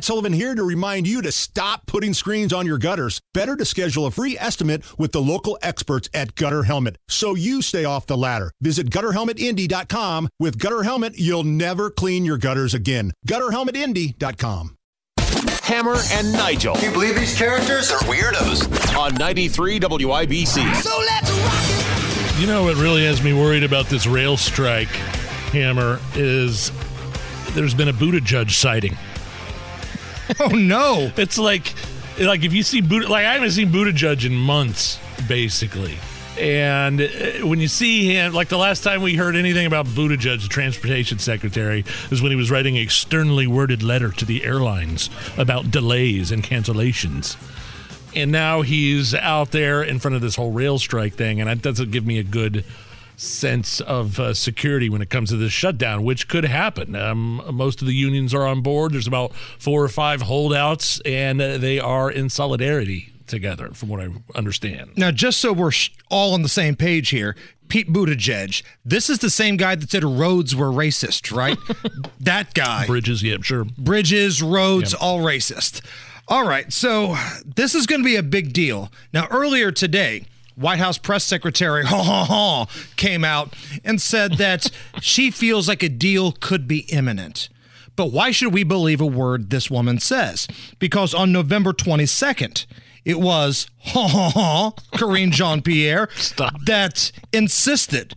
Matt Sullivan here to remind you to stop putting screens on your gutters. Better to schedule a free estimate with the local experts at Gutter Helmet so you stay off the ladder. Visit gutterhelmetindy.com. With Gutter Helmet, you'll never clean your gutters again. Gutterhelmetindy.com. Hammer and Nigel. Can you believe these characters are weirdos? On 93 WIBC. So let's rock it. You know what really has me worried about this rail strike, Hammer, is there's been a Buttigieg sighting. Oh no! It's like, like if you see Buddha, like I haven't seen Buttigieg in months, basically. And uh, when you see him, like the last time we heard anything about Buttigieg, the transportation secretary, is when he was writing an externally worded letter to the airlines about delays and cancellations. And now he's out there in front of this whole rail strike thing, and that doesn't give me a good sense of uh, security when it comes to this shutdown, which could happen. Um, most of the unions are on board. There's about four or five holdouts, and uh, they are in solidarity together, from what I understand. Now, just so we're sh- all on the same page here, Pete Buttigieg, this is the same guy that said roads were racist, right? that guy. Bridges, yeah, sure. Bridges, roads, all racist. All right, so this is going to be a big deal. Now, earlier today, White House press secretary ha ha ha came out and said that she feels like a deal could be imminent. But why should we believe a word this woman says? Because on November 22nd, it was ha ha ha Karine Jean Pierre that insisted,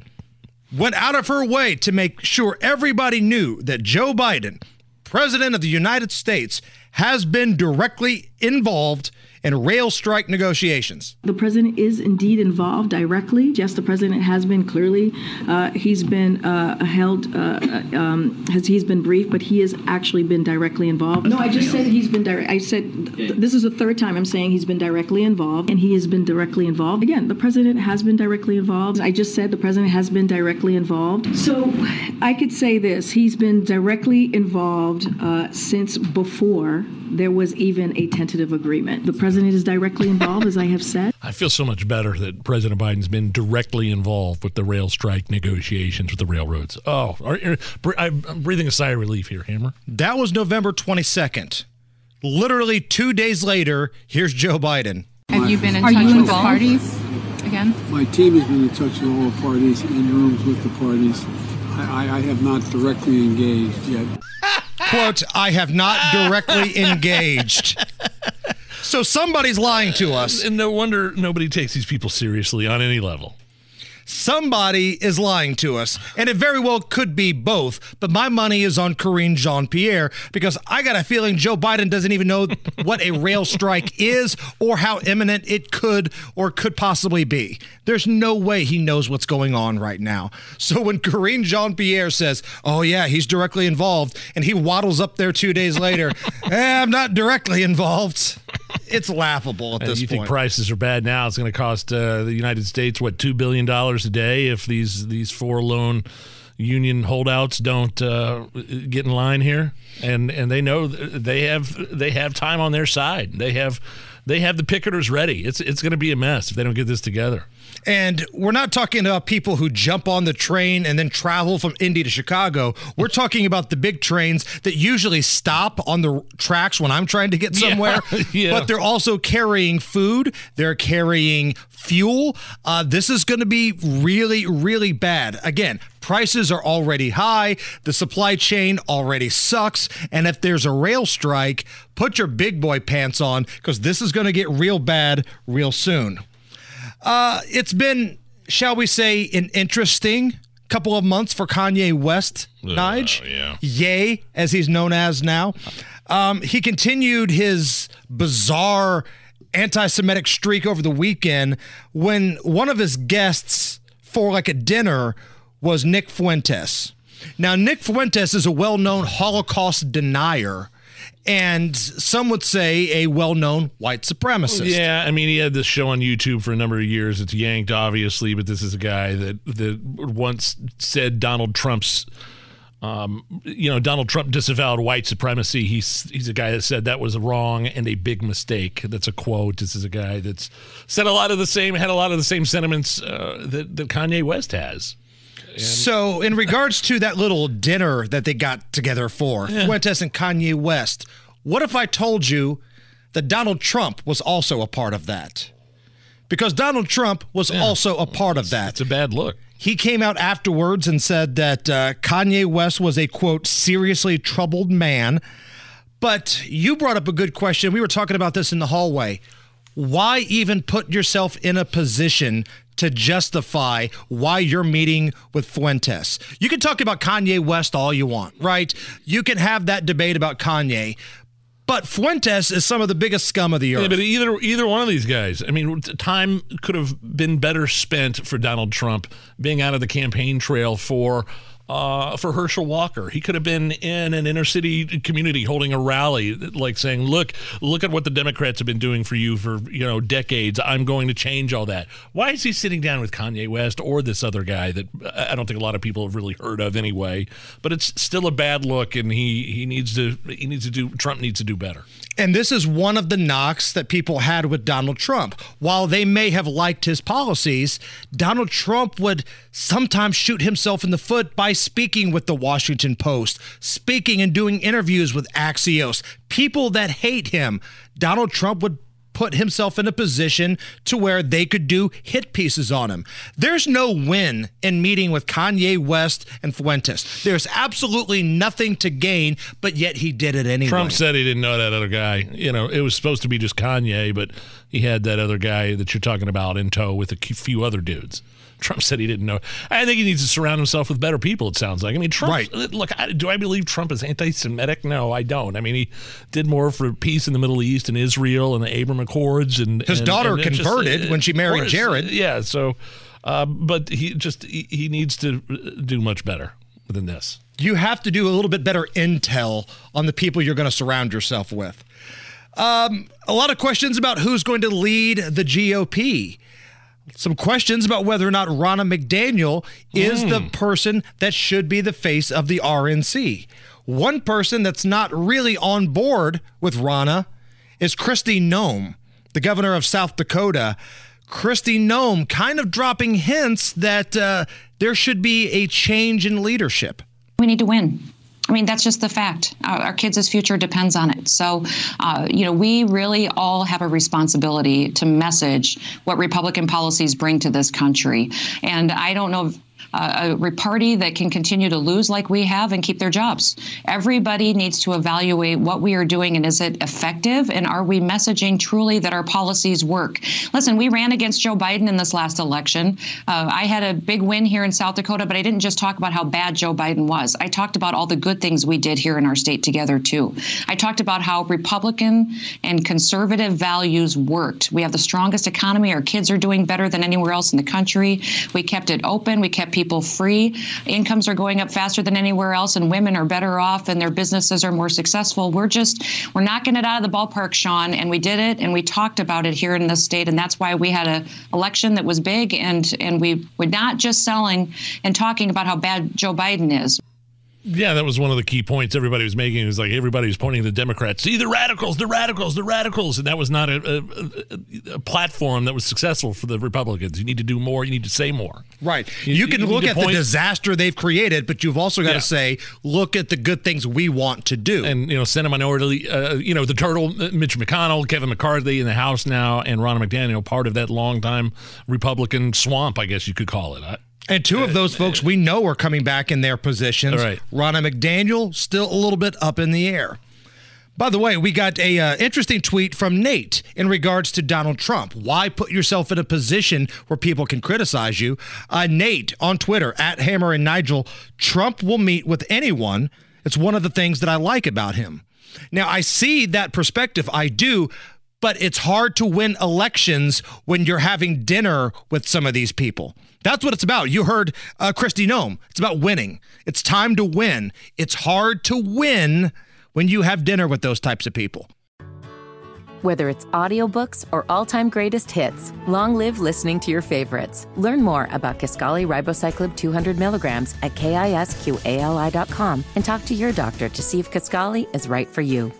went out of her way to make sure everybody knew that Joe Biden, President of the United States, has been directly involved in rail strike negotiations. The president is indeed involved directly. Yes, the president has been clearly. Uh, he's been uh, held. Uh, um, has he's been briefed, but he has actually been directly involved. No, I just said he's been direct. I said th- this is the third time I'm saying he's been directly involved, and he has been directly involved. Again, the president has been directly involved. I just said the president has been directly involved. So I could say this: he's been directly involved uh, since before there was even a tentative agreement. The president is directly involved, as I have said. I feel so much better that President Biden's been directly involved with the rail strike negotiations with the railroads. Oh, are, are, I'm breathing a sigh of relief here, Hammer. That was November 22nd. Literally two days later, here's Joe Biden. Have you been in Are touch you with the involved? parties again? My team has been in touch with all the parties, in rooms with the parties. I, I, I have not directly engaged yet. Quote, I have not directly engaged. So somebody's lying to us. And no wonder nobody takes these people seriously on any level. Somebody is lying to us, and it very well could be both. But my money is on Karine Jean Pierre because I got a feeling Joe Biden doesn't even know what a rail strike is or how imminent it could or could possibly be. There's no way he knows what's going on right now. So when Karine Jean Pierre says, "Oh yeah, he's directly involved," and he waddles up there two days later, eh, "I'm not directly involved," it's laughable at And this you point. think prices are bad now? It's going to cost uh, the United States what two billion dollars a day if these these four lone union holdouts don't uh, get in line here, and and they know they have they have time on their side. They have they have the picketers ready. It's it's going to be a mess if they don't get this together. And we're not talking about people who jump on the train and then travel from Indy to Chicago. We're talking about the big trains that usually stop on the tracks when I'm trying to get Yeah, somewhere. yeah. But they're also carrying food, they're carrying fuel. Uh, this is going to be really, really bad. Again, prices are already high, the supply chain already sucks. And if there's a rail strike, put your big boy pants on because this is going to get real bad real soon. Uh, it's been, shall we say, an interesting couple of months for Kanye West, Nige. yeah. Yay, as he's known as now. Um, he continued his bizarre anti Semitic streak over the weekend when one of his guests for like a dinner was Nick Fuentes. Now, Nick Fuentes is a well known Holocaust denier. And some would say a well known white supremacist. Yeah, I mean, he had this show on YouTube for a number of years. It's yanked, obviously, but this is a guy that that once said Donald Trump's. Um, you know, Donald Trump disavowed white supremacy. He's he's a guy that said that was wrong and a big mistake. That's a quote. This is a guy that's said a lot of the same, had a lot of the same sentiments uh, that that Kanye West has. So, in regards to that little dinner that they got together for, Fuentes and Kanye West, What if I told you that Donald Trump was also a part of that? Because Donald Trump was also a part of that. It's a bad look. He came out afterwards and said that uh, Kanye West was a quote, seriously troubled man. But you brought up a good question. We were talking about this in the hallway. Why even put yourself in a position to justify why you're meeting with Fuentes? You can talk about Kanye West all you want, right? You can have that debate about Kanye. But Fuentes is some of the biggest scum of the earth. Yeah, but either either one of these guys, I mean, time could have been better spent for Donald Trump being out of the campaign trail for uh, for Herschel Walker. He could have been in an inner city community holding a rally, like saying, "Look, look at what the Democrats have been doing for you for you know decades. I'm going to change all that." Why is he sitting down with Kanye West or this other guy that I don't think a lot of people have really heard of anyway? But it's still a bad look, and he he needs to he needs to do Trump needs to do better. And this is one of the knocks that people had with Donald Trump. While they may have liked his policies, Donald Trump would sometimes shoot himself in the foot by speaking with the Washington Post, speaking and doing interviews with Axios. People that hate him, Donald Trump would put himself in a position to where they could do hit pieces on him. There's no win in meeting with Kanye West and Fuentes. There's absolutely nothing to gain, but yet he did it anyway. Trump said he didn't know that other guy. You know, it was supposed to be just Kanye, but he had that other guy that you're talking about in tow with a few other dudes. Trump said he didn't know. I think he needs to surround himself with better people. It sounds like. I mean, Trump. Right. Look, I, do I believe Trump is anti-Semitic? No, I don't. I mean, he did more for peace in the Middle East and Israel and the Abraham Accords. And his and, daughter and converted just, uh, when she married course, Jared. Yeah. So, uh, but he just he, he needs to do much better than this. You have to do a little bit better intel on the people you're going to surround yourself with. Um, a lot of questions about who's going to lead the GOP some questions about whether or not Ronna McDaniel is mm. the person that should be the face of the RNC. One person that's not really on board with Ronna is Kristi Noem, the governor of South Dakota. Kristi Noem kind of dropping hints that uh, there should be a change in leadership. We need to win. I mean, that's just the fact. Our kids' future depends on it. So, uh, you know, we really all have a responsibility to message what Republican policies bring to this country. And I don't know a party that can continue to lose like we have and keep their jobs. Everybody needs to evaluate what we are doing and is it effective and are we messaging truly that our policies work. Listen, we ran against Joe Biden in this last election. Uh, I had a big win here in South Dakota, but I didn't just talk about how bad Joe Biden was. I talked about all the good things we did here in our state together too. I talked about how Republican and conservative values worked. We have the strongest economy. Our kids are doing better than anywhere else in the country. We kept it open. We kept people free. Incomes are going up faster than anywhere else, and women are better off, and their businesses are more successful. We're just we're knocking it out of the ballpark, Sean, and we did it, and we talked about it here in the state, and that's why we had an election that was big, and and we were not just selling and talking about how bad Joe Biden is. Yeah, that was one of the key points everybody was making. It was like everybody was pointing to the Democrats. See the radicals, the radicals, the radicals, and that was not a, a, a, platform that was successful for the Republicans. You need to do more. You need to say more. Right. You, you can you look at point. the disaster they've created, but you've also got yeah. to say, look at the good things we want to do. And you know, Senate Minority, uh, you know, the turtle, uh, Mitch McConnell, Kevin McCarthy in the House now, and Ronna McDaniel, part of that longtime Republican swamp, I guess you could call it. I, and two of those folks we know are coming back in their positions. Right. Ronna McDaniel still a little bit up in the air. By the way, we got a uh, interesting tweet from Nate in regards to Donald Trump. Why put yourself in a position where people can criticize you? Uh, Nate on Twitter at Hammer and Nigel. Trump will meet with anyone. It's one of the things that I like about him. Now I see that perspective. I do, but it's hard to win elections when you're having dinner with some of these people. That's what it's about. You heard uh, Kristi Noem. It's about winning. It's time to win. It's hard to win when you have dinner with those types of people. Whether it's audiobooks or all-time greatest hits, long live listening to your favorites. Learn more about Kisqali Ribociclib 200 milligrams at kisqali.com and talk to your doctor to see if Kisqali is right for you.